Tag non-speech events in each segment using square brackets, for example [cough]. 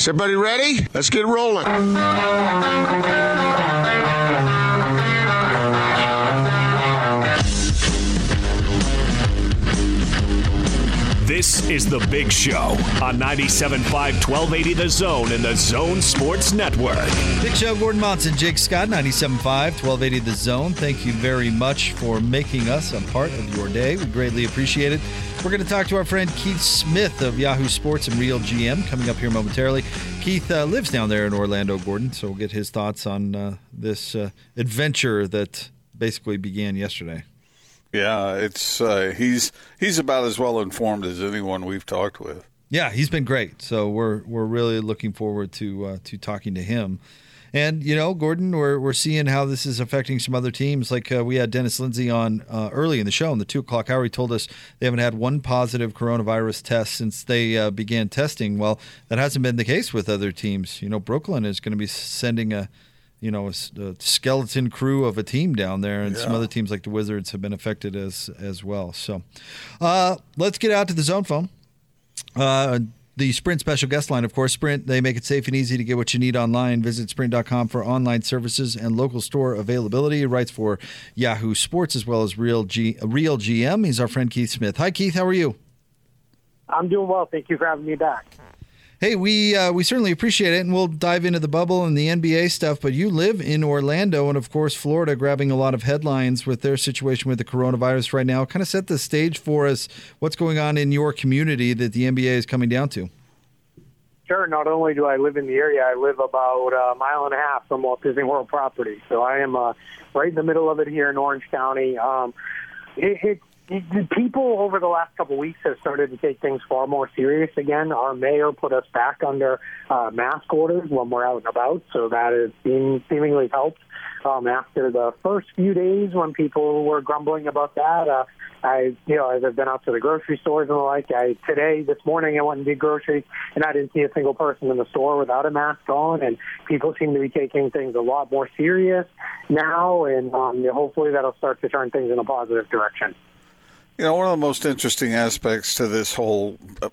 Is everybody ready? Let's get rolling. This is The Big Show on 97.5 1280 The Zone and The Zone Sports Network. Big Show, Gordon Monson, Jake Scott, 97.5 1280 The Zone. Thank you very much for making us a part of your day. We greatly appreciate it. We're going to talk to our friend Keith Smith of Yahoo Sports and Real GM coming up here momentarily. Keith uh, lives down there in Orlando, Gordon, so we'll get his thoughts on uh, this uh, adventure that basically began yesterday. Yeah, it's uh, he's he's about as well informed as anyone we've talked with. Yeah, he's been great. So we're we're really looking forward to uh, to talking to him. And you know, Gordon, we're we're seeing how this is affecting some other teams. Like uh, we had Dennis Lindsey on uh, early in the show in the two o'clock hour. He told us they haven't had one positive coronavirus test since they uh, began testing. Well, that hasn't been the case with other teams. You know, Brooklyn is going to be sending a you know, a, a, skeleton crew of a team down there, and yeah. some other teams like the Wizards have been affected as as well. So, uh, let's get out to the zone phone. Uh, the Sprint special guest line, of course. Sprint, they make it safe and easy to get what you need online. Visit sprint.com for online services and local store availability. He writes for Yahoo Sports as well as Real, G, Real GM. He's our friend Keith Smith. Hi, Keith. How are you? I'm doing well. Thank you for having me back. Hey, we uh, we certainly appreciate it, and we'll dive into the bubble and the NBA stuff. But you live in Orlando, and of course, Florida, grabbing a lot of headlines with their situation with the coronavirus right now. Kind of set the stage for us. What's going on in your community that the NBA is coming down to? Sure. Not only do I live in the area, I live about a mile and a half from Walt Disney World property, so I am uh, right in the middle of it here in Orange County. Um, it, it, people over the last couple of weeks have started to take things far more serious again. Our mayor put us back under uh, mask orders when we're out and about, so that has seem, seemingly helped. Um, after the first few days when people were grumbling about that, uh, I, you know, as I've been out to the grocery stores and the like, I today, this morning, I went and did groceries, and I didn't see a single person in the store without a mask on, and people seem to be taking things a lot more serious now, and um, hopefully that'll start to turn things in a positive direction. You know, one of the most interesting aspects to this whole uh,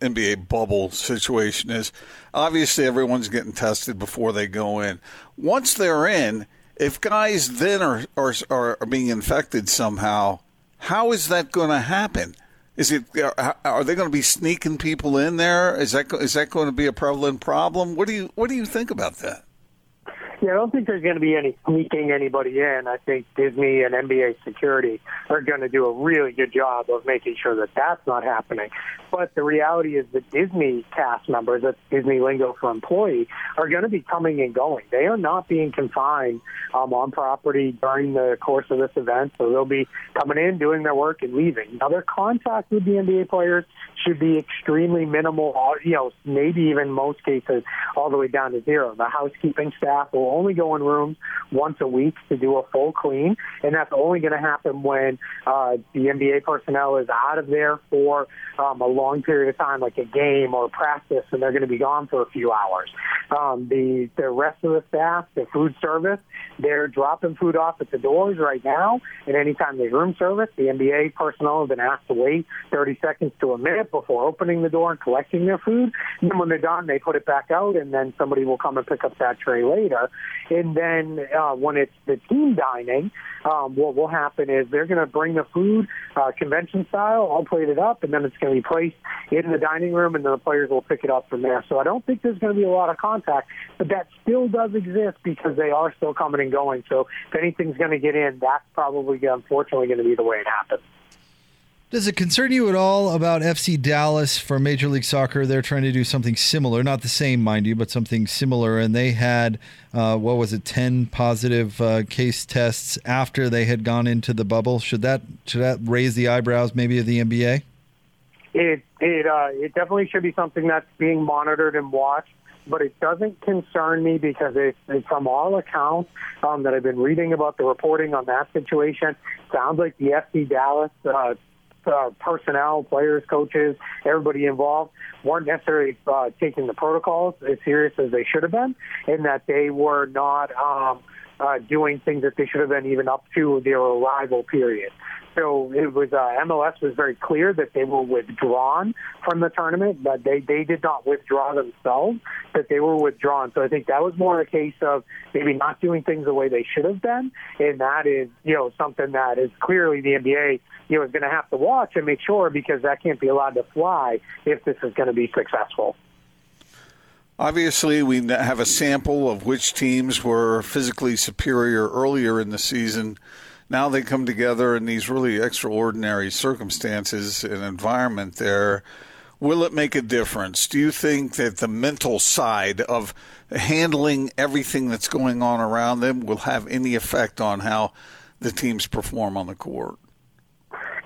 NBA bubble situation is obviously everyone's getting tested before they go in. Once they're in, if guys then are are, are being infected somehow, how is that going to happen? Is it uh, are they going to be sneaking people in there? Is that is that going to be a prevalent problem? What do you what do you think about that? Yeah, I don't think there's going to be any sneaking anybody in. I think Disney and NBA security are going to do a really good job of making sure that that's not happening. But the reality is that Disney cast members, that's Disney lingo for employee, are going to be coming and going. They are not being confined um, on property during the course of this event, so they'll be coming in, doing their work, and leaving. Now, their contact with the NBA players should be extremely minimal, you know, maybe even most cases all the way down to zero. The housekeeping staff will only go in rooms once a week to do a full clean, and that's only going to happen when uh, the NBA personnel is out of there for um, a long period of time, like a game or practice, and they're going to be gone for a few hours. Um, the the rest of the staff, the food service, they're dropping food off at the doors right now, and anytime there's room service, the NBA personnel have been asked to wait 30 seconds to a minute before opening the door and collecting their food. And then when they're done, they put it back out, and then somebody will come and pick up that tray later. And then uh, when it's the team dining, um, what will happen is they're going to bring the food uh, convention style, all plated up, and then it's going to be placed in the dining room, and then the players will pick it up from there. So I don't think there's going to be a lot of contact, but that still does exist because they are still coming and going. So if anything's going to get in, that's probably unfortunately going to be the way it happens. Does it concern you at all about FC Dallas for Major League Soccer? They're trying to do something similar, not the same, mind you, but something similar. And they had, uh, what was it, ten positive uh, case tests after they had gone into the bubble. Should that should that raise the eyebrows maybe of the NBA? It it uh, it definitely should be something that's being monitored and watched. But it doesn't concern me because it, it from all accounts um, that I've been reading about the reporting on that situation, sounds like the FC Dallas uh, uh, personnel, players, coaches, everybody involved weren't necessarily uh, taking the protocols as serious as they should have been, in that they were not um, uh, doing things that they should have been even up to their arrival period. So it was uh, MLS was very clear that they were withdrawn from the tournament, but they they did not withdraw themselves. That they were withdrawn. So I think that was more a case of maybe not doing things the way they should have been, and that is you know something that is clearly the NBA you know is going to have to watch and make sure because that can't be allowed to fly if this is going to be successful. Obviously, we have a sample of which teams were physically superior earlier in the season. Now they come together in these really extraordinary circumstances and environment there. Will it make a difference? Do you think that the mental side of handling everything that's going on around them will have any effect on how the teams perform on the court?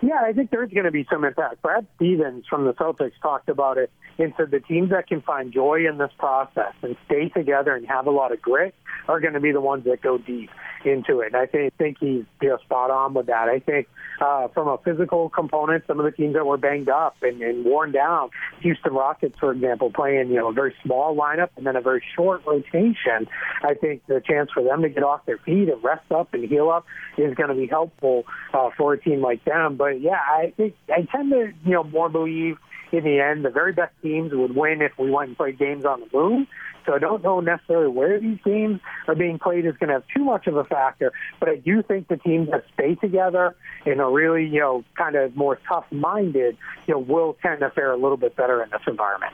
Yeah, I think there's going to be some impact. Brad Stevens from the Celtics talked about it and said the teams that can find joy in this process and stay together and have a lot of grit are going to be the ones that go deep into it. I think, think he's know, spot on with that. I think uh, from a physical component, some of the teams that were banged up and, and worn down, Houston Rockets, for example, playing you know a very small lineup and then a very short rotation. I think the chance for them to get off their feet and rest up and heal up is going to be helpful uh, for a team like them. But yeah, I think I tend to you know more believe in the end the very best teams would win if we went and played games on the moon. So I don't know necessarily where these games are being played is going to have too much of a factor. But I do think the teams that stay together and are really, you know, kind of more tough-minded, you know, will tend to fare a little bit better in this environment.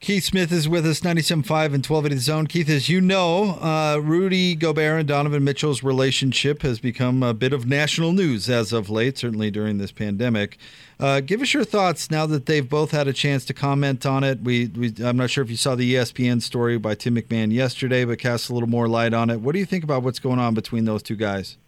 Keith Smith is with us, 97.5 and 1280 Zone. Keith, as you know, uh, Rudy Gobert and Donovan Mitchell's relationship has become a bit of national news as of late, certainly during this pandemic. Uh, give us your thoughts now that they've both had a chance to comment on it. We, we, I'm not sure if you saw the ESPN story by Tim MacMahon yesterday, but cast a little more light on it. What do you think about what's going on between those two guys?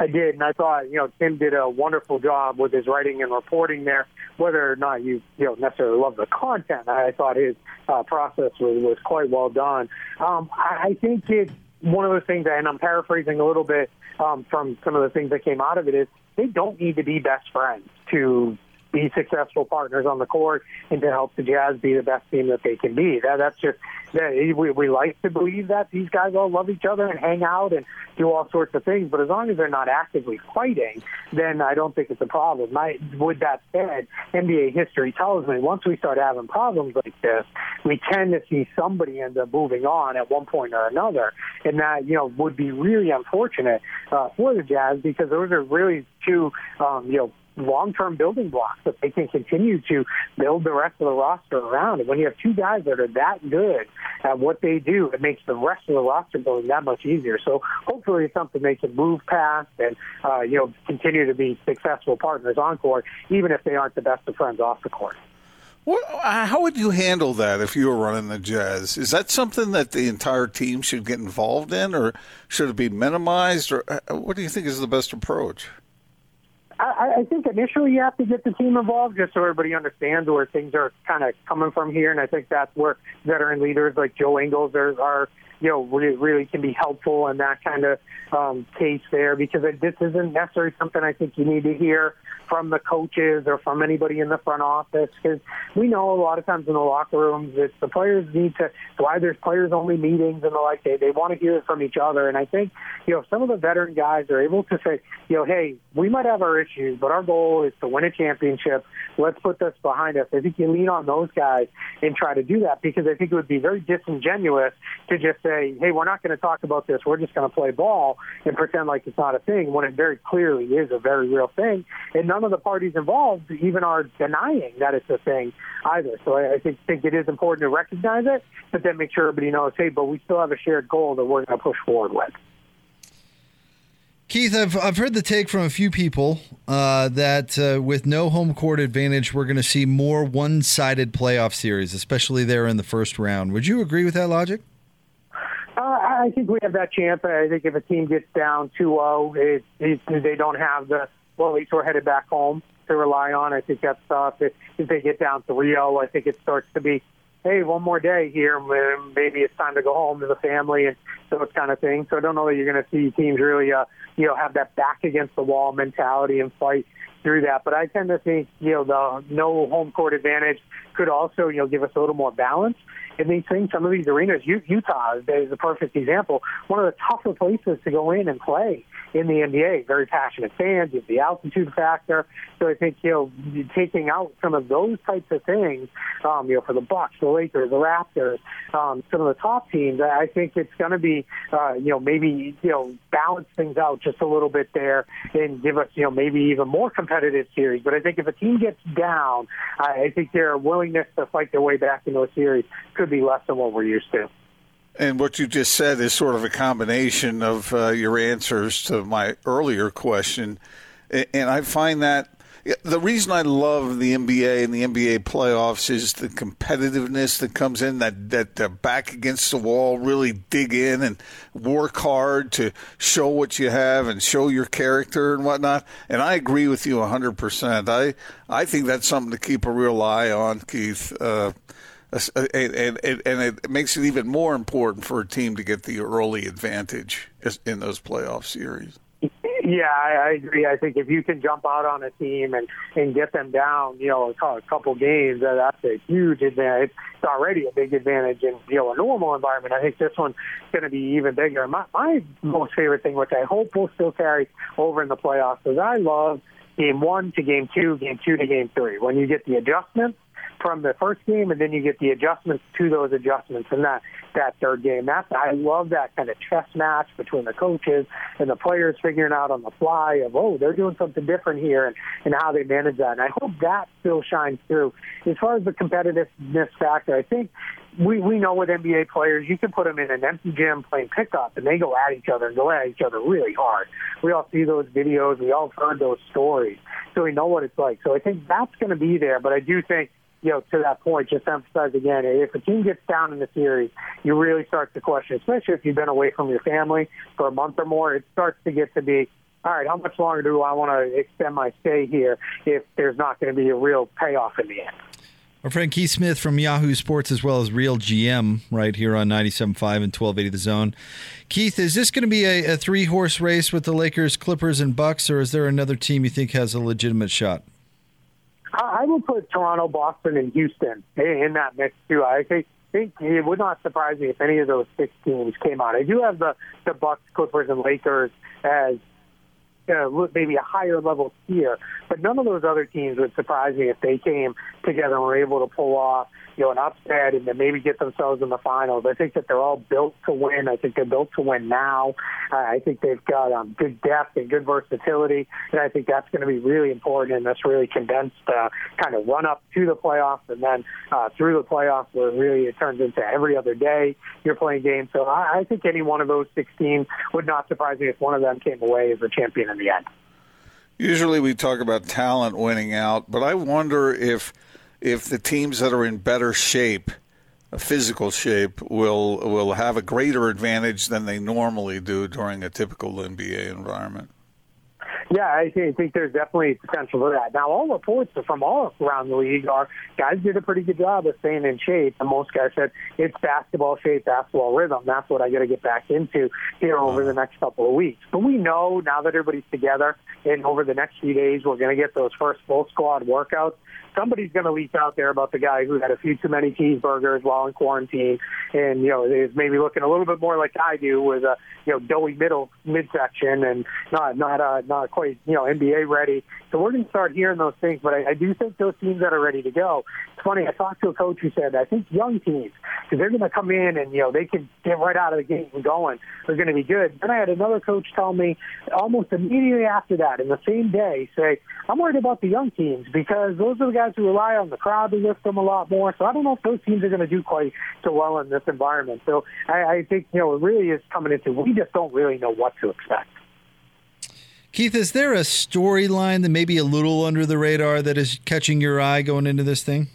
I did, and I thought you know Tim did a wonderful job with his writing and reporting there. Whether or not you you know necessarily love the content, I thought his uh, process was, was quite well done. Um, I, I think it's one of the things, and I'm paraphrasing a little bit um, from some of the things that came out of it. Is they don't need to be best friends to be successful partners on the court and to help the Jazz be the best team that they can be. That, that's just that we, we like to believe that these guys all love each other and hang out and do all sorts of things. But as long as they're not actively fighting, then I don't think it's a problem. My, with that said, NBA history tells me once we start having problems like this, we tend to see somebody end up moving on at one point or another, and that you know would be really unfortunate uh, for the Jazz because those are really two um, you know long-term building blocks that they can continue to build the rest of the roster around. And when you have two guys that are that good at what they do, it makes the rest of the roster building that much easier. So hopefully it's something they can move past and, uh, you know, continue to be successful partners on court, even if they aren't the best of friends off the court. What, uh, how would you handle that if you were running the Jazz? Is that something that the entire team should get involved in, or should it be minimized? Or uh, what do you think is the best approach? I, I think initially you have to get the team involved just so everybody understands where things are kind of coming from here, and I think that's where veteran leaders like Joe Ingles are, are you know, really, really can be helpful in that kind of um, case there because this isn't necessarily something I think you need to hear from the coaches or from anybody in the front office because we know a lot of times in the locker rooms that the players need to why there's players only meetings and the like they they want to hear it from each other. And I think you know some of the veteran guys are able to say you know hey we might have our issues but our goal is to win a championship. Let's put this behind us. I think you lean on those guys and try to do that because I think it would be very disingenuous to just say hey we're not going to talk about this we're just going to play ball and pretend like it's not a thing when it very clearly is a very real thing and none of the parties involved even are denying that it's a thing either. So I, I think think it is important to recognize it, but then make sure everybody knows, hey, but we still have a shared goal that we're going to push forward with. Keith, I've, I've heard the take from a few people uh, that uh, with no home court advantage, we're going to see more one sided playoff series, especially there in the first round. Would you agree with that logic? Uh, I think we have that chance. I think if a team gets down 2 0, they don't have the well, at least we're headed back home to rely on. I think that's tough. If, if they get down to Rio, I think it starts to be, hey, one more day here. Maybe it's time to go home to the family and those kind of things. So I don't know that you're going to see teams really, uh, you know, have that back against the wall mentality and fight through that. But I tend to think, you know, the no home court advantage could also, you know, give us a little more balance in these things. Some of these arenas, Utah is a perfect example. One of the tougher places to go in and play in the NBA. Very passionate fans, you the altitude factor. So I think you know taking out some of those types of things, um, you know, for the Bucks, the Lakers, the Raptors, um, some of the top teams, I think it's going to be uh, you know maybe you know balance things out just a little bit there and give us you know maybe even more competitive series. But I think if a team gets down, I think their willingness to fight their way back into a series could be less than what we're used to. And what you just said is sort of a combination of uh, your answers to my earlier question. And I find that the reason I love the NBA and the NBA playoffs is the competitiveness that comes in, that, that they're back against the wall, really dig in and work hard to show what you have and show your character and whatnot. And I agree with you 100%. I, I think that's something to keep a real eye on, Keith. Uh, and, and, and it makes it even more important for a team to get the early advantage in those playoff series. Yeah, I, I agree. I think if you can jump out on a team and and get them down, you know, a couple games, that's a huge advantage. It's already a big advantage in you know a normal environment. I think this one's going to be even bigger. My my most favorite thing, which I hope will still carry over in the playoffs, is I love game one to game two, game two to game three. When you get the adjustments from the first game, and then you get the adjustments to those adjustments in that that third game. That's I love that kind of chess match between the coaches and the players figuring out on the fly of oh they're doing something different here and and how they manage that. And I hope that still shines through. As far as the competitiveness factor, I think we we know with NBA players, you can put them in an empty gym playing pickup, and they go at each other and go at each other really hard. We all see those videos, we all heard those stories, so we know what it's like. So I think that's going to be there. But I do think you know, to that point, just emphasize again, if a team gets down in the series, you really start to question, especially if you've been away from your family for a month or more, it starts to get to be, all right, how much longer do I want to extend my stay here if there's not going to be a real payoff in the end? Our friend Keith Smith from Yahoo Sports, as well as Real GM, right here on 97.5 and 1280 The Zone. Keith, is this going to be a, a three horse race with the Lakers, Clippers, and Bucks, or is there another team you think has a legitimate shot? I would put Toronto, Boston, and Houston in that mix too. I think it would not surprise me if any of those six teams came out. I do have the the Bucks, Clippers, and Lakers as uh, maybe a higher level tier, but none of those other teams would surprise me if they came together and were able to pull off you know, an upset and then maybe get themselves in the finals. I think that they're all built to win. I think they're built to win now. Uh, I think they've got um, good depth and good versatility, and I think that's going to be really important in this really condensed uh, kind of run up to the playoffs and then uh, through the playoffs where really it turns into every other day you're playing games. So I, I think any one of those 16 would not surprise me if one of them came away as a champion in the end. Usually we talk about talent winning out, but I wonder if – if the teams that are in better shape, physical shape, will will have a greater advantage than they normally do during a typical NBA environment. Yeah, I think there's definitely potential for that. Now, all reports from all around the league are guys did a pretty good job of staying in shape, and most guys said it's basketball shape, basketball rhythm. That's what I got to get back into here over the mm-hmm. next couple of weeks. But we know now that everybody's together, and over the next few days, we're going to get those first full squad workouts somebody's going to leak out there about the guy who had a few too many cheeseburgers while in quarantine, and you know is maybe looking a little bit more like I do with a you know doughy middle midsection and not not uh, not quite you know NBA ready. So we're going to start hearing those things, but I, I do think those teams that are ready to go. It's funny. I talked to a coach who said I think young teams because they're going to come in and you know they can get right out of the gate and going. They're going to be good. Then I had another coach tell me almost immediately after that, in the same day, say I'm worried about the young teams because those are the guys who rely on the crowd to lift them a lot more. So I don't know if those teams are going to do quite so well in this environment. So I, I think you know it really is coming into we just don't really know what to expect. Keith, is there a storyline that may be a little under the radar that is catching your eye going into this thing?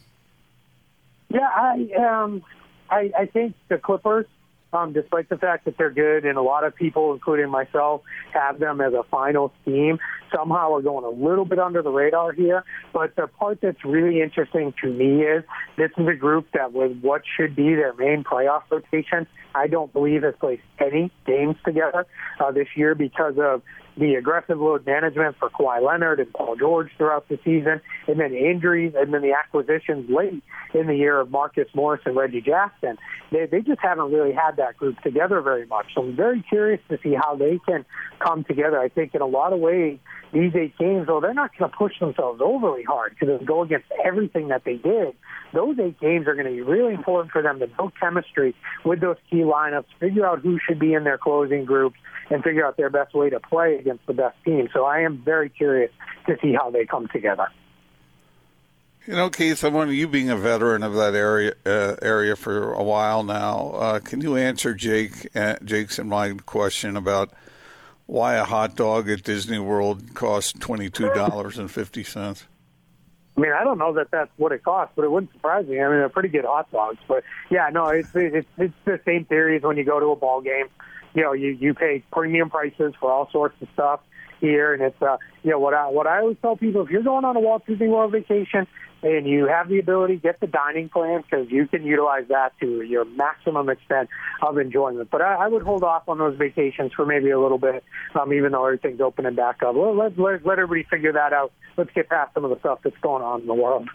Yeah, I um, I, I think the Clippers um, despite the fact that they're good, and a lot of people, including myself, have them as a final team. Somehow are going a little bit under the radar here. But the part that's really interesting to me is this is a group that with what should be their main playoff rotation, I don't believe has played any games together uh, this year because of the aggressive load management for Kawhi Leonard and Paul George throughout the season, and then injuries, and then the acquisitions late in the year of Marcus Morris and Reggie Jackson. They, they just haven't really had that group together very much. So I'm very curious to see how they can come together. I think in a lot of ways, these eight games, though, they're not going to push themselves overly hard because go against everything that they did. Those eight games are going to be really important for them to build chemistry with those key lineups, figure out who should be in their closing groups, and figure out their best way to play against the best team. So I am very curious to see how they come together. You know, Keith, I wonder you being a veteran of that area uh, area for a while now. Uh, can you answer Jake uh, Jake's and my question about why a hot dog at Disney World costs twenty two dollars and fifty cents? I mean, I don't know that that's what it costs, but it wouldn't surprise me. I mean, they're pretty good hot dogs. But yeah, no, it's it's it's the same theory as when you go to a ball game. You know, you you pay premium prices for all sorts of stuff here, and it's uh, you know what I what I always tell people: if you're going on a Walt Disney World vacation and you have the ability, get the dining plan because you can utilize that to your maximum extent of enjoyment. But I, I would hold off on those vacations for maybe a little bit, um, even though everything's opening back up. Well, let, let let everybody figure that out. Let's get past some of the stuff that's going on in the world.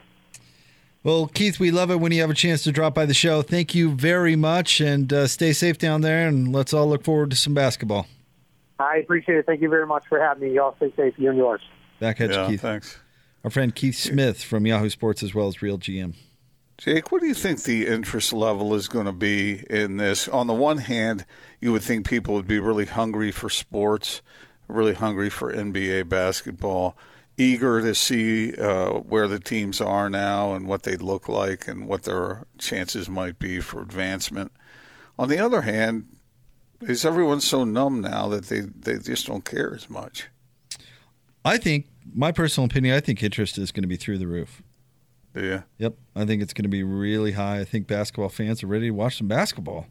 Well, Keith, we love it when you have a chance to drop by the show. Thank you very much, and uh, stay safe down there. And let's all look forward to some basketball. I appreciate it. Thank you very much for having me. Y'all stay safe. You and yours. Back at yeah, you, Keith. thanks. Our friend Keith Smith from Yahoo Sports, as well as Real GM. Jake, what do you think the interest level is going to be in this? On the one hand, you would think people would be really hungry for sports, really hungry for NBA basketball, eager to see uh, where the teams are now and what they look like and what their chances might be for advancement. On the other hand, is everyone so numb now that they, they just don't care as much? I think, my personal opinion, I think interest is going to be through the roof. Yeah. Yep. I think it's going to be really high. I think basketball fans are ready to watch some basketball.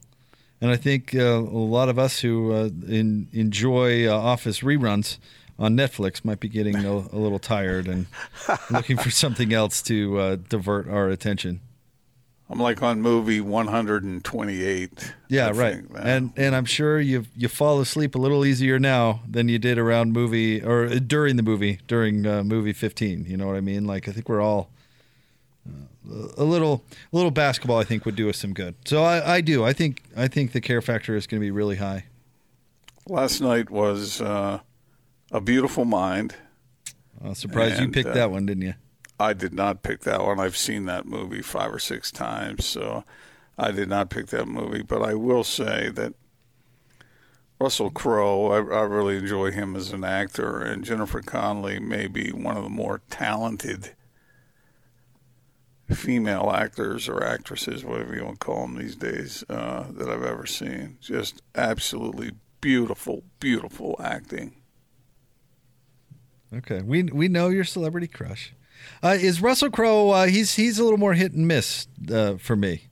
And I think uh, a lot of us who uh, in, enjoy uh, Office reruns on Netflix might be getting a, a little tired and looking for something else to uh, divert our attention. I'm like on movie 128. Yeah, I right. And and I'm sure you you fall asleep a little easier now than you did around movie or uh, during the movie during uh, movie 15. You know what I mean? Like I think we're all uh, a little a little basketball. I think would do us some good. So I, I do. I think I think the care factor is going to be really high. last night was uh, a beautiful mind. Uh, surprised you picked uh, that one, didn't you? I did not pick that one. I've seen that movie five or six times, so I did not pick that movie. But I will say that Russell Crowe, I, I really enjoy him as an actor, and Jennifer Connelly may be one of the more talented female actors or actresses, whatever you want to call them these days, uh, that I've ever seen. Just absolutely beautiful, beautiful acting. Okay, we we know your celebrity crush. Uh, is Russell Crowe? Uh, he's he's a little more hit and miss uh, for me.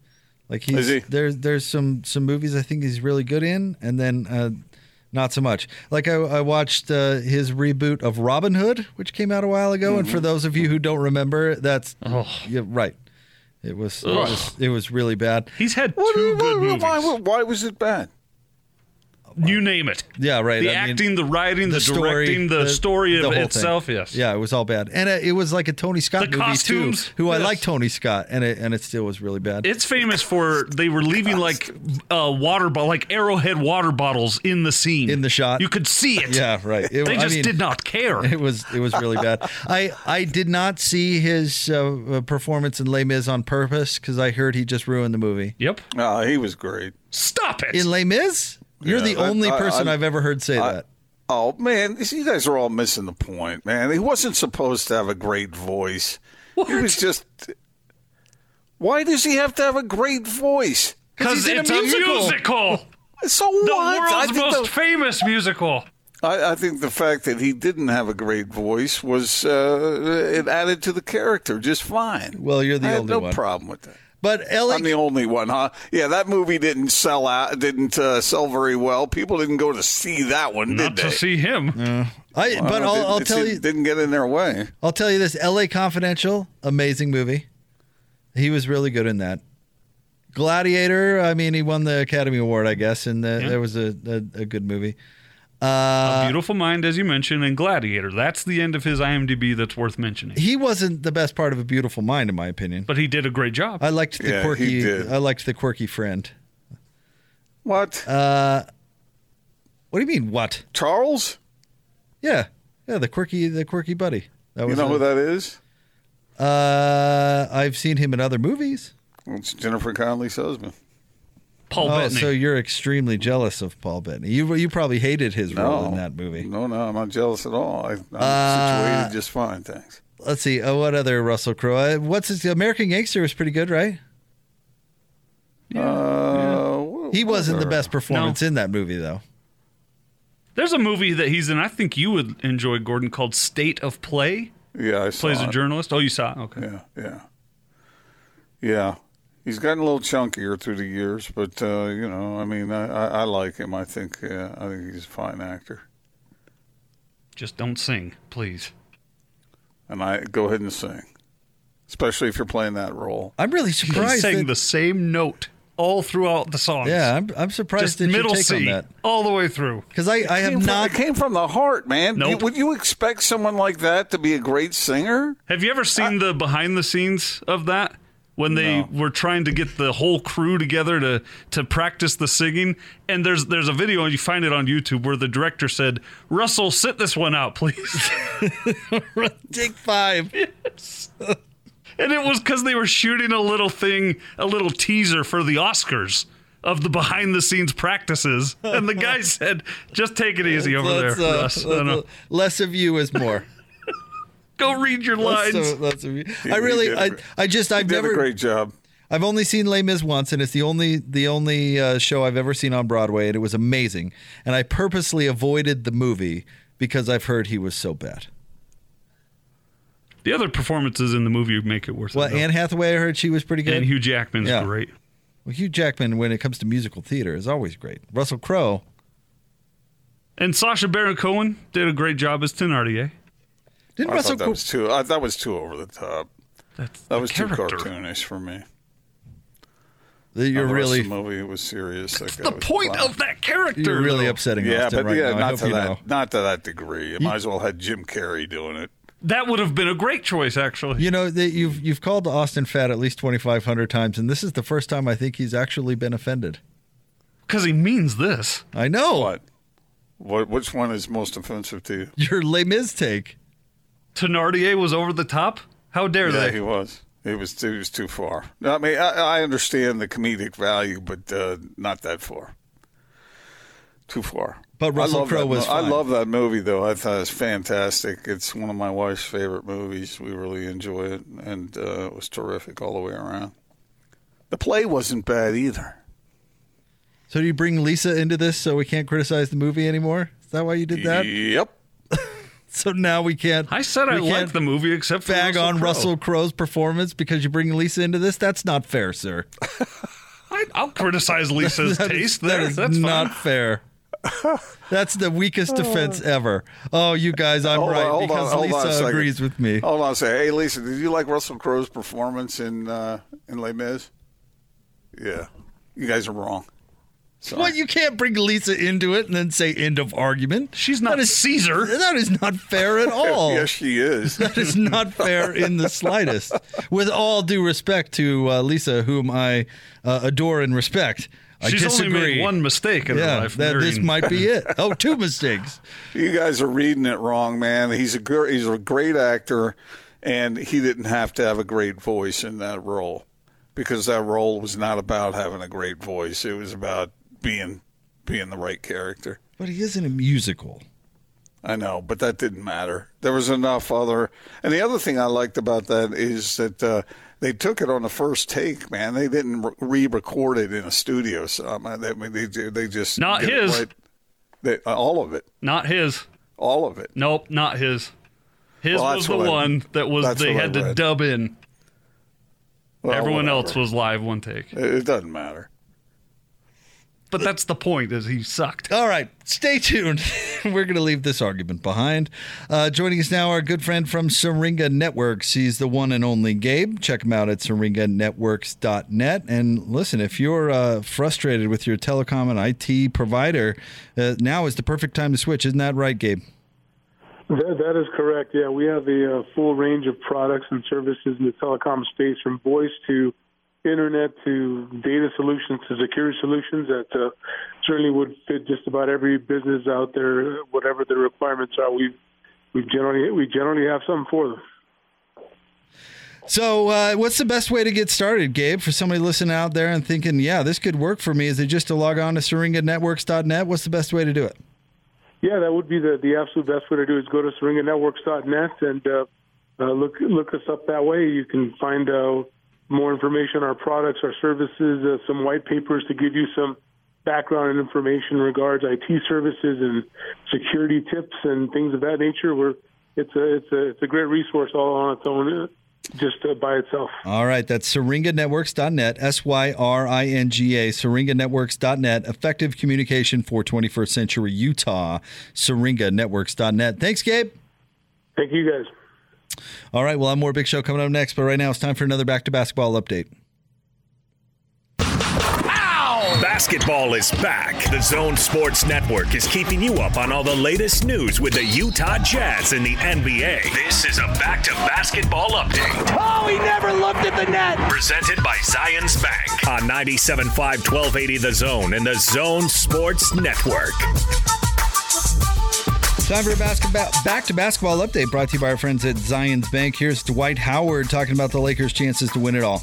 Like he's he? there's there's some some movies I think he's really good in, and then uh, not so much. Like I, I watched uh, his reboot of Robin Hood, which came out a while ago, and for Mm-hmm. those of you who don't remember, that's Oh. yeah, right. It was, it was it was really bad. He's had two what- good movies. why, why was it bad? You name it. Yeah, right. The I mean, acting, the writing, the, story, directing, the, story the of whole itself. thing. Yes. Yeah, it was all bad, and uh, it was like a Tony Scott The movie costumes, too. Who I like Tony Scott, and it and it still was really bad. It's famous for they were leaving like uh, water, bo- like arrowhead water bottles in the scene In the shot. You could see it. yeah, right. It- [laughs] They I just mean, did not care. It was it was really bad. [laughs] I I did not see his uh, performance in Les Mis on purpose because I heard he just ruined the movie. Yep. No, he was great. Stop it. In Les Mis, you're Yeah, the only I- person I- I've ever heard say I- that. Oh man, you guys are all missing the point, man. He wasn't supposed to have a great voice. He was just. Why does he have to have a great voice? Because he's a it's a musical. musical. So The what? I world's most the, famous musical. I, I think the fact that he didn't have a great voice was uh, it added to the character just fine. Well, you're the I have only no one. problem with that. But Ellie, I'm the only one, huh? Yeah, that movie didn't sell out, didn't uh, sell very well. People didn't go to see that one, Not did to they? see him. I, Well, but it I'll, I'll tell you, didn't get in their way. I'll tell you this: L.A. Confidential, amazing movie. He was really good in that. Gladiator. I mean, he won the Academy Award, I guess, and uh, there was a, a, a good movie. A Beautiful Mind, as you mentioned, and Gladiator. That's the end of his IMDb that's worth mentioning. He wasn't the best part of A Beautiful Mind, in my opinion. But he did a great job. I liked the Yeah, quirky. I liked the quirky friend. What? Uh, what do you mean? What? Charles? Yeah, yeah, the quirky, the quirky buddy. That You was know a- who that is? Uh, I've seen him in other movies. It's Jennifer Connelly's husband. Paul oh, Bettany. so you're extremely jealous of Paul Bettany. You you probably hated his role No. in that movie. No, no, I'm not jealous at all. I, I'm Uh, situated just fine, thanks. Let's see. Uh, what other Russell Crowe? Uh, what's his American Gangster was pretty good, right? Uh, what- He wasn't the best performance in that movie, though. There's a movie that he's in. I think you would enjoy, Gordon, called State of Play. Yeah, I saw Plays a journalist. Oh, you saw it? Okay. Yeah, yeah, yeah. He's gotten a little chunkier through the years, but uh, you know, I mean, I, I, I like him. I think uh, I think he's a fine actor, Just don't sing, please. and I go ahead and sing, especially if you're playing that role. I'm really He surprised. sang that- the same note all throughout the song. yeah, I'm, I'm surprised Just at your middle take on C that all the way through. because I, I Came have from- not. It came from the heart, man. Nope. You- would you expect someone like that to be a great singer? Have you ever seen the behind the scenes of that? When they No. were trying to get the whole crew together to to practice the singing, and there's there's a video and you find it on YouTube where the director said, "Russell, sit this one out, please." [laughs] Take five. And it was because they were shooting a little thing, a little teaser for the Oscars of the behind the scenes practices. And the guy [laughs] said, just take it easy over Let's, there, uh, Russ. I let's, don't know. uh, less of you is more. Go read your Less lines. of- less of you. He- I really, I, a I, I just, I've Did never, a great job. I've only seen Les Mis once, and it's the only the only uh, show I've ever seen on Broadway, and it was amazing. And I purposely avoided the movie because I've heard he was so bad. the other performances in the movie make it worth Well, it. though. Anne Hathaway, I heard she was pretty good. and Hugh Jackman's Yeah. great. well, Hugh Jackman, when it comes to musical theater, is always great. Russell Crowe, And Sacha Baron Cohen did a great job as Thenardier. Didn't I Russell thought that Crowe? was too. I, that was too over the top. That's That the was too cartoonish for me. You're The rest really, of the movie was serious. That The point flat. of that character. you're really though. upsetting Yeah, Austin but right yeah, now. I not hope to you that, know. not to that degree. You might as well had Jim Carrey doing it. That would have been a great choice, actually. You know that you've you've called Austin fat at least twenty five hundred times, and this is the first time I think he's actually been offended. Because he means this. I know What? What? Which one is most offensive to you? your Les Mis take. Thenardier was over the top? How dare Yeah, they? he was. It was. It was too far. I mean, I, I understand the comedic value, but uh, not that far. Too far. But Russell I Crowe was mo- I love that movie, though. I thought it was fantastic. It's one of my wife's favorite movies. We really enjoy it, and uh, it was terrific all the way around. The play wasn't bad either. So do you bring Lisa into this so we can't criticize the movie anymore? Is that why you did that? Yep. [laughs] So now we can't. I said I we liked the movie except for Bag Russell on Crowe. Russell Crowe's performance because you bring Lisa into this. That's not fair, sir. I, I'll criticize Lisa's [laughs] That is- taste that there. is That's not fine. fair. That's the weakest defense ever. Oh, you guys, I'm Hold right on, because on Lisa agrees with me. Hold on say. Hey, Lisa, did you like Russell Crowe's performance in uh, in Les Mis? Yeah. You guys are wrong. Sorry. What? You can't bring Lisa into it and then say end of argument. She's not That is- Caesar. That is not fair at [laughs] all. yes, she is. [laughs] That is not fair in the slightest. With all due respect to uh, Lisa, whom I uh, adore and respect, I She's disagree. only made one mistake in her life. that this might be [laughs] it. Oh, two mistakes. you guys are reading it wrong, man. He's a gr- he's a great actor, and he didn't have to have a great voice in that role because that role was not about having a great voice. It was about being being the right character. But he isn't a musical. I know, but that didn't matter. There was enough other. And the other thing I liked about that is that uh, they took it on the first take. Man, they didn't re-record it in a studio. So I mean, they, they, they just Not his. right. They, all of it, Not his. all of it. Nope, not his. His Well, was the what I- one that was they had to dub in. Well, Everyone whatever. else was live one take. It, it doesn't matter. But that's the point. Is he sucked? All right, stay tuned. [laughs] We're going to leave this argument behind. Uh, joining us now, our good friend from Syringa Networks. He's the one and only Gabe. Check him out at syringanetworks.net. And listen, if you're uh, frustrated with your telecom and IT provider, uh, now is the perfect time to switch. Isn't that right, Gabe? That, that is correct. Yeah, we have a uh, full range of products and services in the telecom space, from voice to internet to data solutions to security solutions that uh, certainly would fit just about every business out there, whatever the requirements are. We we generally we generally have something for them. So, uh, what's the best way to get started, Gabe, for somebody listening out there and thinking, yeah, this could work for me? Is it just to log on to syringanetworks.net? What's the best way to do it? Yeah, that would be the, the absolute best way to do it is go to syringanetworks.net and uh, uh, look look us up that way. You can find uh, more information on our products, our services, uh, some white papers to give you some background and information regards IT services and security tips and things of that nature. We're it's a it's a it's a great resource all on its own. Uh, just uh, by itself. All right, that's syringanetworks.net, S Y R I N G A, syringanetworks.net, effective communication for 21st century Utah, syringanetworks.net. Thanks, Gabe. Thank you, guys. All right, well, I'm more Big Show coming up next, but right now it's time for another back to basketball update. Basketball is back. The Zone Sports Network is keeping you up on all the latest news with the Utah Jazz in the NBA. This is a back to basketball update. Oh, he never looked at the net. Presented by Zions Bank on 97.5 1280 The Zone and the Zone Sports Network. Time for a basketball back to basketball update brought to you by our friends at Zions Bank. Here's Dwight Howard talking about the Lakers' chances to win it all.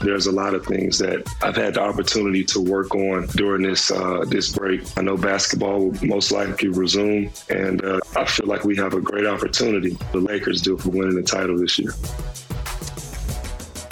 There's a lot of things that I've had the opportunity to work on during this uh, this break. I know basketball will most likely resume, and uh, I feel like we have a great opportunity. The Lakers do for winning the title this year.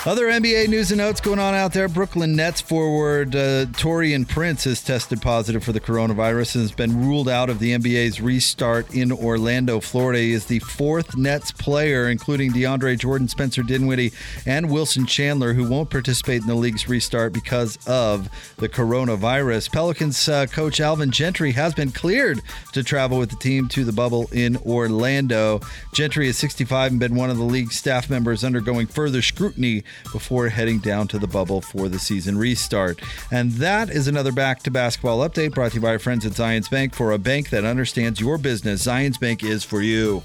Other NBA news and notes going on out there. Brooklyn Nets forward uh, Taurean Prince has tested positive for the coronavirus and has been ruled out of the NBA's restart in Orlando, Florida. He is the fourth Nets player, including DeAndre Jordan, Spencer Dinwiddie, and Wilson Chandler, who won't participate in the league's restart because of the coronavirus. Pelicans uh, coach Alvin Gentry has been cleared to travel with the team to the bubble in Orlando. Gentry is 65 and been one of the league's staff members undergoing further scrutiny before heading down to the bubble for the season restart. And that is another back to basketball update brought to you by our friends at Zions Bank. For a bank that understands your business, Zions Bank is for you.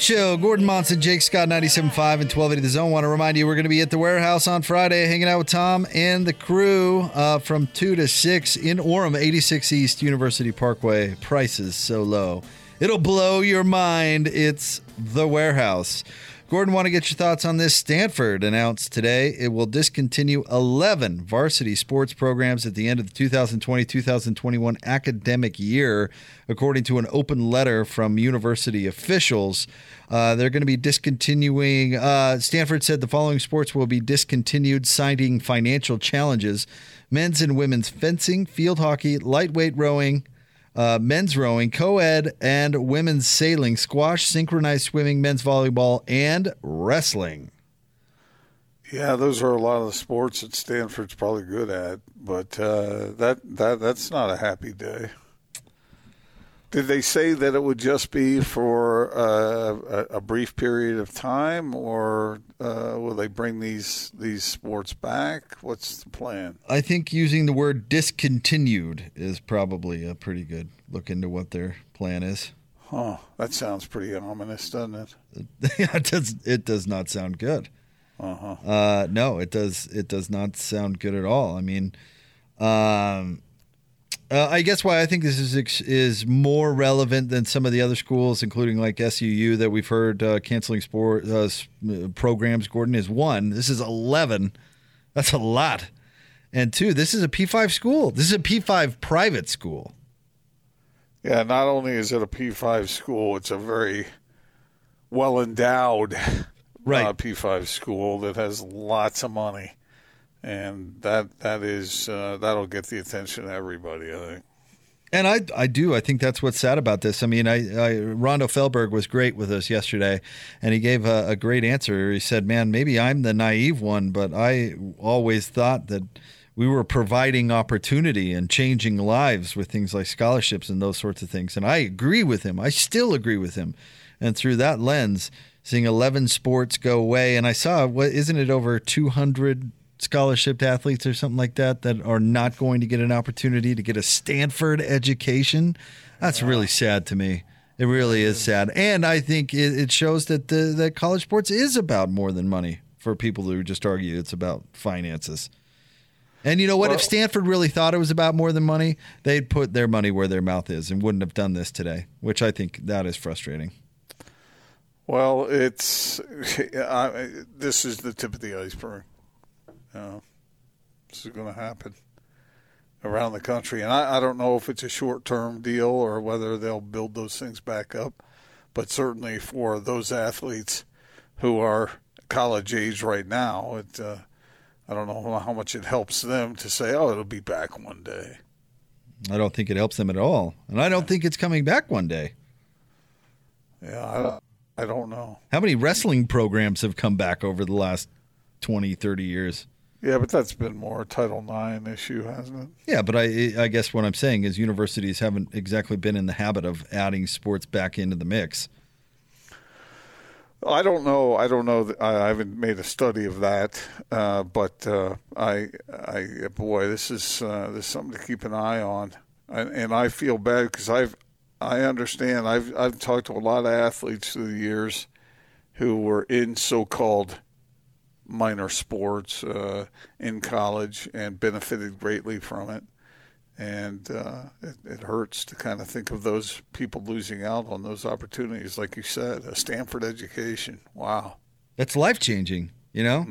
Show, Gordon Monson, Jake Scott, 97.5 and 1280 The Zone. Want to remind you, we're going to be at the warehouse on Friday, hanging out with Tom and the crew uh, from 2 to 6 in Orem, 86 East University Parkway. Prices so low. It'll blow your mind. It's the warehouse. Gordon, want to get your thoughts on this? Stanford announced today it will discontinue 11 varsity sports programs at the end of the 2020 2021 academic year, according to an open letter from university officials. Uh, they're going to be discontinuing. Uh, Stanford said the following sports will be discontinued, citing financial challenges men's and women's fencing, field hockey, lightweight rowing uh, men's rowing, co ed, and women's sailing, squash, synchronized swimming, men's volleyball, and wrestling. Yeah, those are a lot of the sports that Stanford's probably good at, but uh, that that that's not a happy day. Did they say that it would just be for uh, a, a, brief period of time, or uh, will they bring these these sports back? What's the plan? I think using the word discontinued is probably a pretty good look into what their plan is. Huh? That sounds pretty ominous, doesn't it? [laughs] it does. It does not sound good. Uh-huh. Uh, no, it does. It does not sound good at all. I mean, um, uh, I guess why I think this is is more relevant than some of the other schools, including like SUU that we've heard uh, canceling sport uh, uh, programs. Gordon is one. This is eleven. That's a lot. And two, this is a P five school. This is a P five private school. Yeah, not only is it a P five school, it's a very well endowed Right. uh, P5 school that has lots of money, and that that is uh, that'll get the attention of everybody. I think. And I, I do. I think that's what's sad about this. I mean, I, I Rondo Felberg was great with us yesterday, and he gave a, a great answer. He said, "Man, maybe I'm the naive one, but I always thought that we were providing opportunity and changing lives with things like scholarships and those sorts of things." And I agree with him. I still agree with him. And through that lens, seeing 11 sports go away, and I saw what isn't it over 200 scholarship athletes or something like that that are not going to get an opportunity to get a Stanford education. That's really sad to me. It really is sad, and I think it, it shows that the that college sports is about more than money for people who just argue it's about finances. And you know what? if Stanford really thought it was about more than money, they'd put their money where their mouth is and wouldn't have done this today. Which I think that is frustrating. Well, it's [laughs] I, this is the tip of the iceberg. This is going to happen around the country, and I, I don't know if it's a short-term deal or whether they'll build those things back up. But certainly for those athletes who are college age right now, it uh, I don't know how much it helps them to say, "Oh, it'll be back one day." I don't think it helps them at all, and I don't think it's coming back one day. Yeah, I, I don't know. How many wrestling programs have come back over the last 20, 30 years? Yeah, but that's been more a Title IX issue, hasn't it? Yeah, but I I guess what I'm saying is universities haven't exactly been in the habit of adding sports back into the mix. I don't know. I don't know. I haven't made a study of that, uh, but uh, I, I, boy, this is uh, this is something to keep an eye on, and, and I feel bad because I've, I understand. I've I've talked to a lot of athletes through the years who were in so-called minor sports uh, in college and benefited greatly from it. And uh, it, it hurts to kind of think of those people losing out on those opportunities, like you said, a Stanford education. Wow, That's life changing, you know.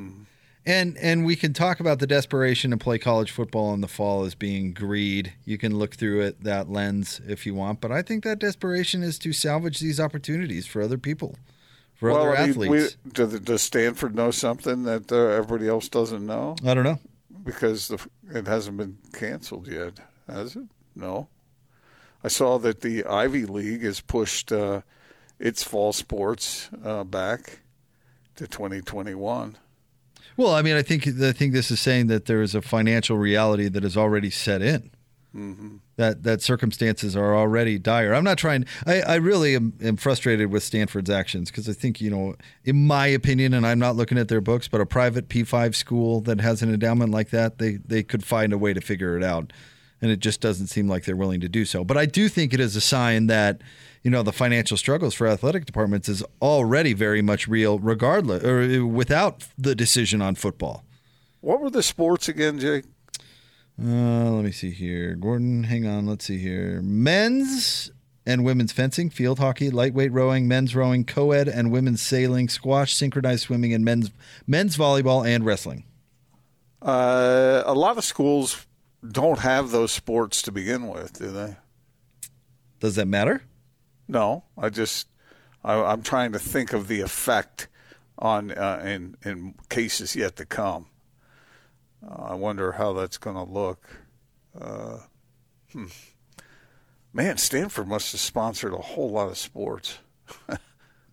And and we can talk about the desperation to play college football in the fall as being greed. You can look through it that lens if you want, but I think that desperation is to salvage these opportunities for other people, for well, other I mean, athletes. we, does, does Stanford know something that uh, everybody else doesn't know? I don't know. Because the, it hasn't been canceled yet, has it? No. I saw that the Ivy League has pushed uh, its fall sports uh, back to 2021. Well, I mean, I think I think this is saying that there is a financial reality that is already set in. That that circumstances are already dire. I'm not trying. I, I really am, am frustrated with Stanford's actions because I think you know, in my opinion, and I'm not looking at their books, but a private P5 school that has an endowment like that, they they could find a way to figure it out, and it just doesn't seem like they're willing to do so. But I do think it is a sign that you know the financial struggles for athletic departments is already very much real, regardless or without the decision on football. What were the sports again, Jake? Uh, let me see here. Gordon, hang on. Let's see here. Men's and women's fencing, field hockey, lightweight rowing, men's rowing, co-ed and women's sailing, squash, synchronized swimming, and men's men's volleyball and wrestling. Uh, a lot of schools don't have those sports to begin with, do they? Does that matter? No, I just I, I'm trying to think of the effect on uh, in in cases yet to come. Uh, I wonder how that's going to look. Uh, hmm. Man, Stanford must have sponsored a whole lot of sports. [laughs]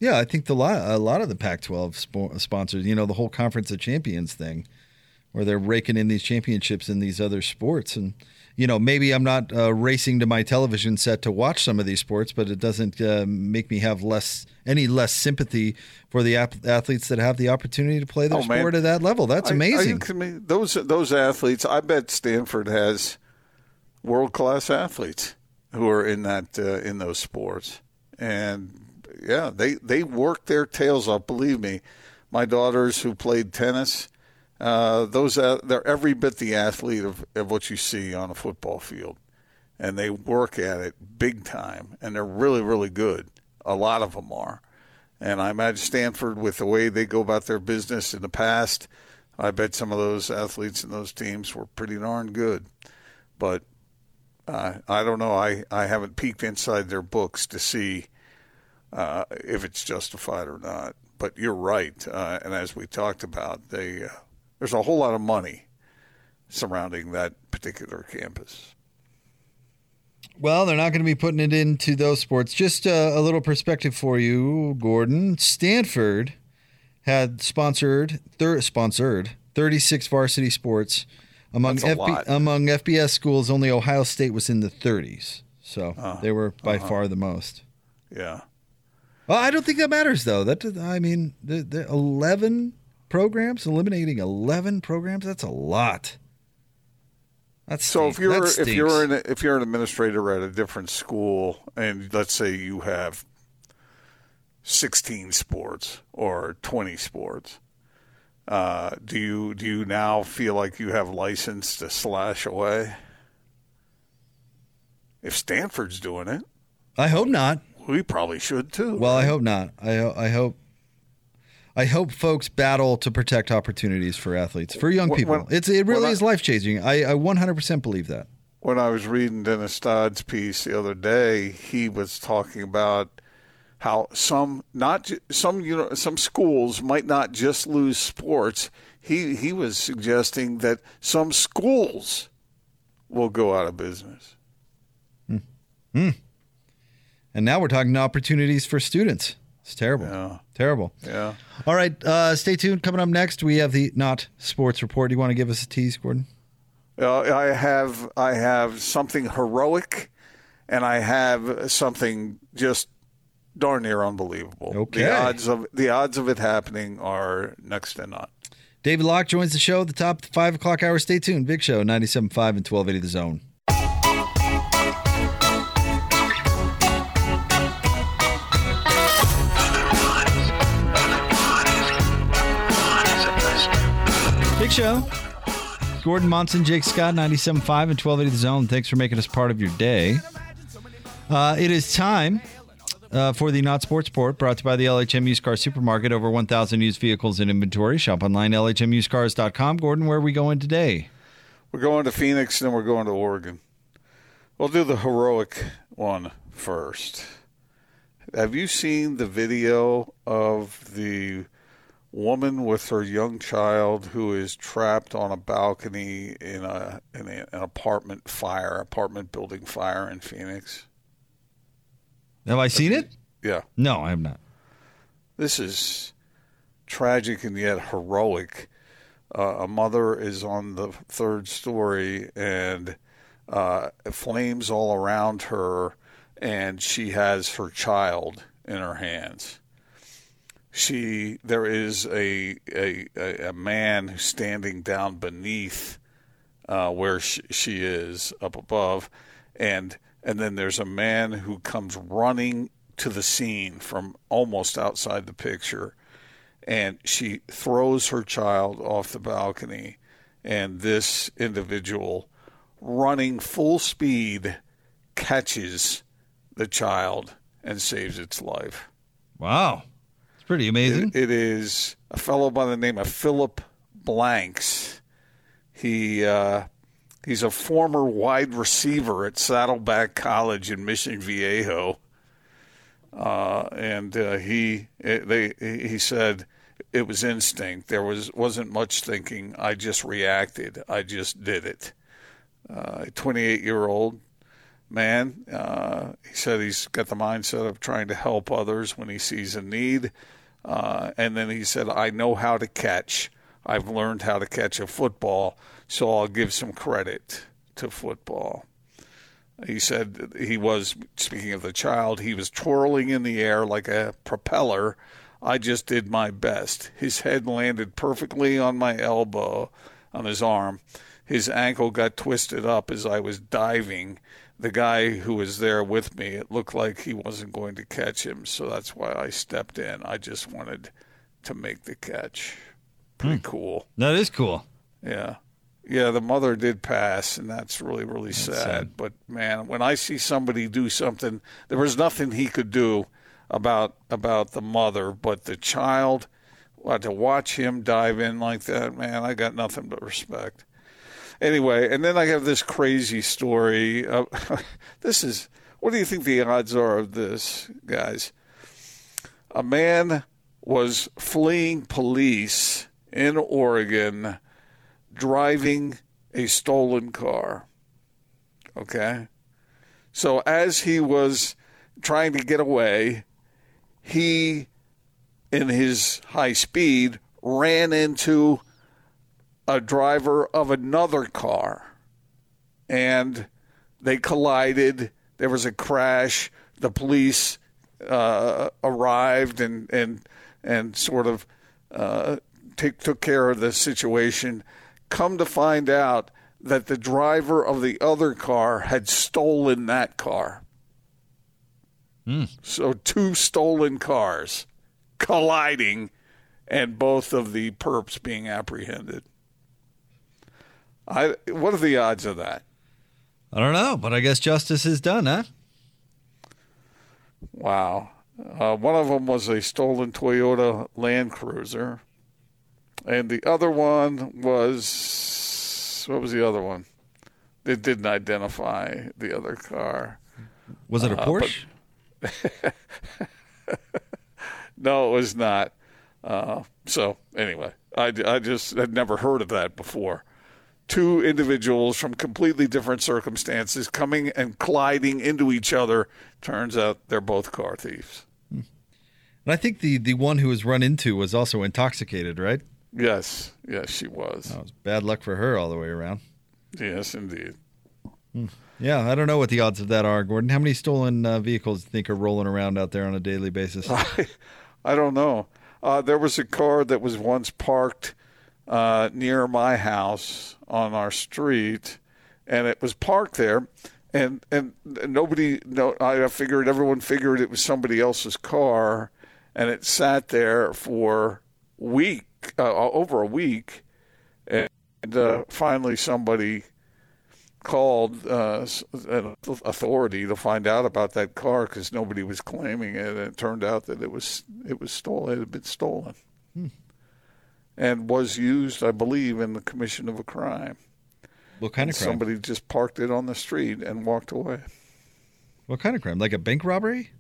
Yeah, I think the lot a lot of the Pac-12 spo- sponsors, you know, the whole Conference of Champions thing, where they're raking in these championships in these other sports, and you know, maybe I'm not uh, racing to my television set to watch some of these sports, but it doesn't uh, make me have less any less sympathy for the ap- athletes that have the opportunity to play their Oh, sport at that level. That's you amazing. Those those athletes. I bet Stanford has world class athletes who are in that uh, in those sports, and yeah, they they work their tails off. Believe me, my daughters who played tennis, uh, those uh, they're every bit the athlete of, of what you see on a football field, and they work at it big time, and they're really really good. A lot of them are. And I imagine Stanford, with the way they go about their business in the past, I bet some of those athletes and those teams were pretty darn good. But uh, I don't know. I, I haven't peeked inside their books to see uh, if it's justified or not. But you're right, uh, and as we talked about, they uh, there's a whole lot of money surrounding that particular campus. Well, they're not going to be putting it into those sports. Just uh, a little perspective for you, Gordon. Stanford had sponsored thir- sponsored 36 varsity sports among a lot. among FBS schools. Only Ohio State was in the 30s, so Uh, they were by uh-huh. far the most. Yeah. Well, I don't think that matters though. That I mean, the, the 11 programs eliminating 11 programs. That's a lot. That's So if you're if you're an if you're an administrator at a different school, and let's say you have 16 sports or 20 sports, uh, do you do you now feel like you have license to slash away? If Stanford's doing it, I hope not. we probably should too. Well, I hope not. I I hope I hope folks battle to protect opportunities for athletes, for young people. when- it's it really is life changing. I, I 100% believe that. when I was reading Dennis Dodd's piece the other day, he was talking about how some not some you know some schools might not just lose sports. He he was suggesting that some schools will go out of business. Hmm. Hmm. And now we're talking opportunities for students. It's terrible. Yeah. Terrible. Yeah. All right, uh, stay tuned. Coming up next, we have the not sports report. Do you want to give us a tease, Gordon? Uh, I have I have something heroic, and I have something just darn near unbelievable. Okay. The odds of the odds of it happening are next to none. David Locke joins the show at the top of the five o'clock hour. Stay tuned. Big Show, 97.5 and 1280 The Zone. Show. Gordon Monson, Jake Scott, 97.5 and 1280 The Zone. Thanks for making us part of your day. Uh, it is time uh, for the Not Sports Report, brought to you by the LHM Used Car Supermarket. Over 1,000 used vehicles in inventory. Shop online, lhmusedcars.com. Gordon, where are we going today? We're going to Phoenix, and then we're going to Oregon. We'll do the heroic one first. Have you seen the video of the woman with her young child who is trapped on a balcony in a in a, an apartment fire, apartment building fire in Phoenix? Have I seen it? Yeah. No, I have not. This is tragic and yet heroic. Uh, a mother is on the third story and uh, flames all around her, and she has her child in her hands. She there is a a, a, man standing down beneath uh, where she, she is up above, and and then there's a man who comes running to the scene from almost outside the picture, and she throws her child off the balcony, and this individual, running full speed, catches the child and saves its life. Wow. It's pretty amazing. It, it is a fellow by the name of Philip Blanks. He uh, he's a former wide receiver at Saddleback College in Mission Viejo, uh, and uh, he they he said it was instinct. There was wasn't much thinking. I just reacted. I just did it. Uh, a 28 year old man. Uh, he said he's got the mindset of trying to help others when he sees a need. Uh, and then he said, I know how to catch. I've learned how to catch a football, so I'll give some credit to football. He said he was, speaking of the child, he was twirling in the air like a propeller. I just did my best. His head landed perfectly on my elbow, on his arm. His ankle got twisted up as I was diving. The guy who was there with me, it looked like he wasn't going to catch him, so that's why I stepped in. I just wanted to make the catch. Pretty hmm. cool. That is cool. Yeah. Yeah, the mother did pass, and that's really, really sad. sad. But man, when I see somebody do something, there was nothing he could do about about the mother, but the child. Well, to watch him dive in like that, man, I got nothing but respect. Anyway, and then I have this crazy story. [laughs] This is what do you think the odds are of this, guys? A man was fleeing police in Oregon driving a stolen car. Okay? So as he was trying to get away, he, in his high speed, ran into a driver of another car and they collided. There was a crash. The police uh, arrived and, and, and sort of uh, take, took care of the situation. Come to find out that the driver of the other car had stolen that car. So, two stolen cars colliding and both of the perps being apprehended. I what are the odds of that? I don't know, but I guess justice is done, huh? Wow. Uh, one of them was a stolen Toyota Land Cruiser, and the other one was what was the other one? It didn't identify the other car. Was it a Uh, Porsche? [laughs] No, it was not. Uh, so anyway, I, I just had never heard of that before. Two individuals from completely different circumstances coming and colliding into each other. Turns out they're both car thieves. And I think the, the one who was run into was also intoxicated, right? Yes, yes, she was. That was bad luck for her all the way around. Yes, indeed. Yeah, I don't know what the odds of that are, Gordon. How many stolen uh, vehicles do you think are rolling around out there on a daily basis? [laughs] I, I don't know. Uh, there was a car that was once parked uh, near my house on our street, and it was parked there, and and nobody. No, I figured everyone figured it was somebody else's car, and it sat there for week uh, over a week, and uh, finally somebody called uh, an authority to find out about that car because nobody was claiming it, and it turned out that it was it was stolen. It had been stolen, and was used, I believe, in the commission of a crime. What kind of crime? Somebody just parked it on the street and walked away. What kind of crime? Like a bank robbery?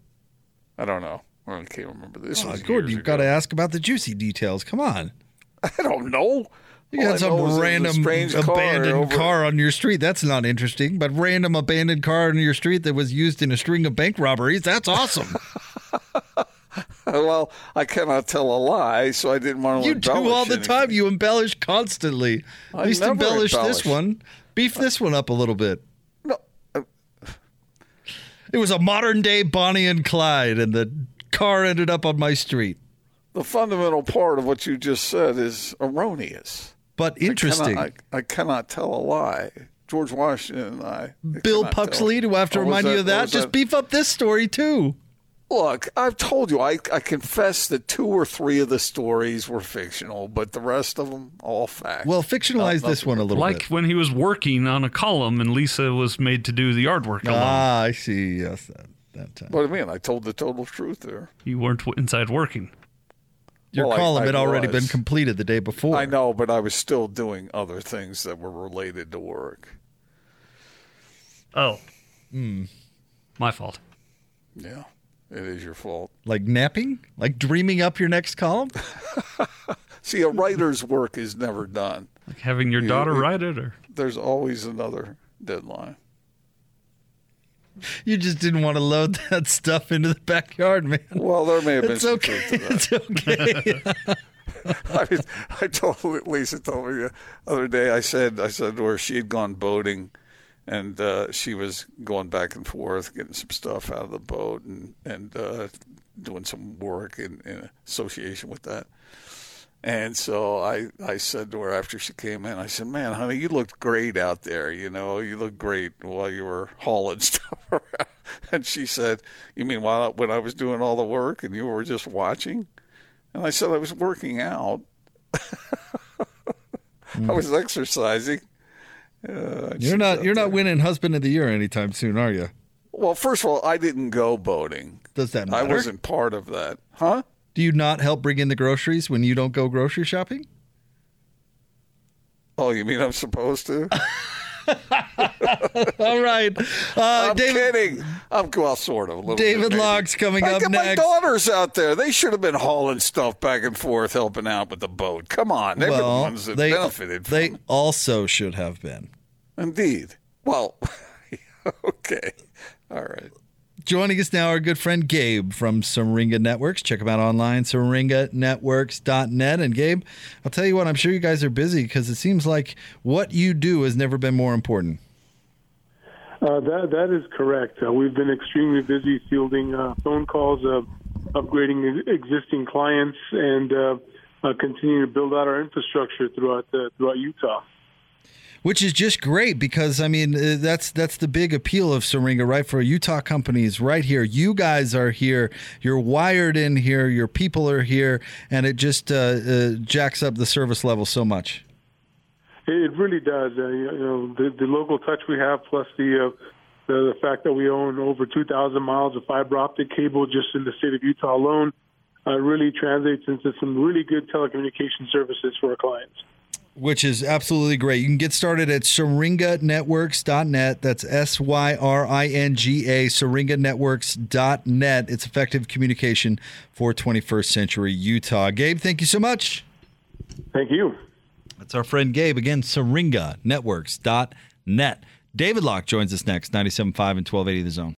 I don't know. I can't remember this. Oh, Gordon, you've got to ask about the juicy details. Come on. [laughs] I don't know. You got some know is it was a random abandoned over- car on your street. That's not interesting. But random abandoned car on your street that was used in a string of bank robberies. That's awesome. [laughs] [laughs] Well, I cannot tell a lie, so I didn't want to. you do all the anything. time. You embellish constantly. At I least never embellish embellish. this one. Beef this one up a little bit. No, uh, It was a modern day Bonnie and Clyde, and the car ended up on my street. the fundamental part of what you just said is erroneous. But I interesting. cannot- I, I cannot tell a lie. George Washington and I. I Bill cannot tell. Puxley, do I have to Or was remind you of that? Just beef up this story too. Look, I've told you, I, I confess that two or three of the stories were fictional, but the rest of them, all fact. Well, fictionalize Not- this nothing one a little Like bit. when he was working on a column and Lisa was made to do the yard work alone. Ah, I see. Yes, that, that time. What do you mean? I told the total truth there. you weren't inside working. Your Well, column I had already was. been completed the day before. I know, but I was still doing other things that were related to work. Oh. Hmm. My fault. Yeah, it is your fault. Like napping? Like dreaming up your next column? [laughs] See, a writer's work is never done. Like having your You- daughter you- write it or There's always another deadline. You just didn't want to load [laughs] that stuff into the backyard, man. Well, there may have been It's some okay. truth to [laughs] that. It's okay. I, mean, I told Lisa told me the other day. I said I said to her she had gone boating, and uh, she was going back and forth, getting some stuff out of the boat, and and uh, doing some work in, in association with that. And so I, I said to her after she came in, I said, "Man, honey, you looked great out there. You know, you looked great while you were hauling [laughs] stuff around." And she said, "You mean while when I was doing all the work and you were just watching?" And I said, "I was working out. [laughs] I was exercising." Uh, You're not you're there. not winning husband of the year anytime soon, are you? Well, first of all, I didn't go boating. Does that matter? I wasn't part of that, huh? Do you not help bring in the groceries when you don't go grocery shopping? Oh, you mean I'm supposed to? [laughs] [laughs] All right. Uh, I'm David, kidding. I'm well, sort of. A little David bit. Locke's coming I up got my daughters out there. They should have been hauling stuff back and forth, helping out with the boat. Come on, they were the ones that they, benefited. they from also should have been. Indeed. Well, [laughs] okay. All right. Joining us now, our good friend Gabe from Syringa Networks. Check him out online, syringanetworks.net. And Gabe, I'll tell you what, I'm sure you guys are busy because it seems like what you do has never been more important. Uh, that that is correct. Uh, we've been extremely busy fielding uh, phone calls, upgrading existing clients, and uh, uh, continuing to build out our infrastructure throughout throughout Utah. Which is just great because I mean uh, that's that's the big appeal of Syringa, right? For Utah companies, right here, you guys are here, you're wired in here, your people are here, and it just uh, uh, jacks up the service level so much. It, really does. Uh, you know, the, the local touch we have, plus the, uh, the the fact that we own over 2,000 miles of fiber optic cable just in the state of Utah alone, uh, really translates into some really good telecommunication services for our clients. Which is absolutely great. You can get started at syringanetworks.net. That's S Y R I N G A, syringanetworks.net. It's effective communication for 21st century Utah. Gabe, thank you so much. Thank you. That's our friend Gabe. Again, syringanetworks.net. David Locke joins us next, 97.5 and 1280 The Zone.